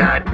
God.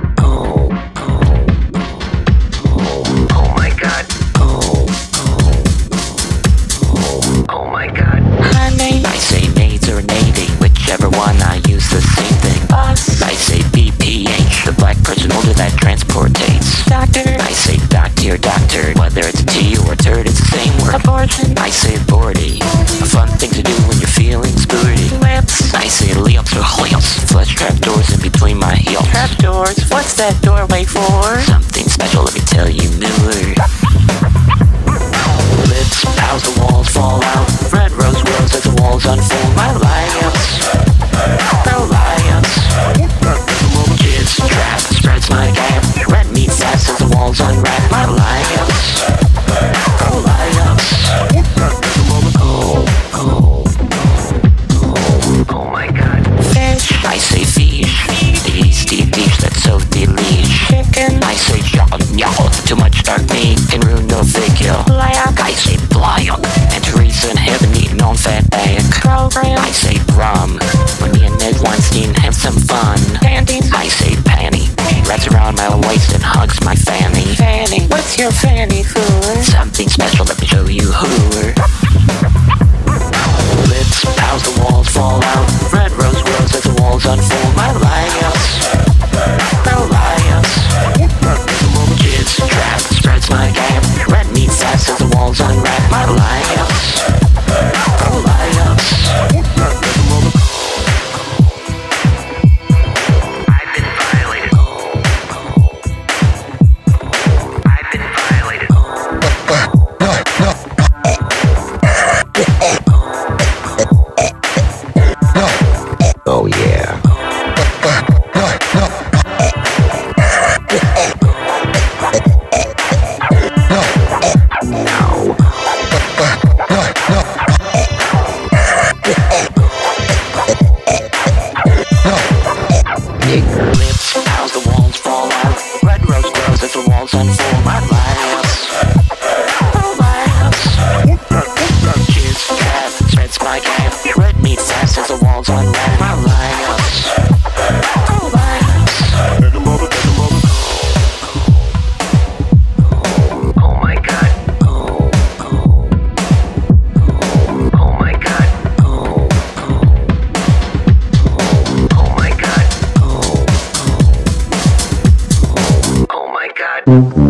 Too much dark meat can ruin no figure. Black, I say blind. And Teresa in heaven eating on fat bag. Program, I say prom. When me and Ned Weinstein have some fun. Panties, I say panty. Wraps around my waist and hugs my fanny. Fanny, what's your fanny Oh yeah. Mm-hmm.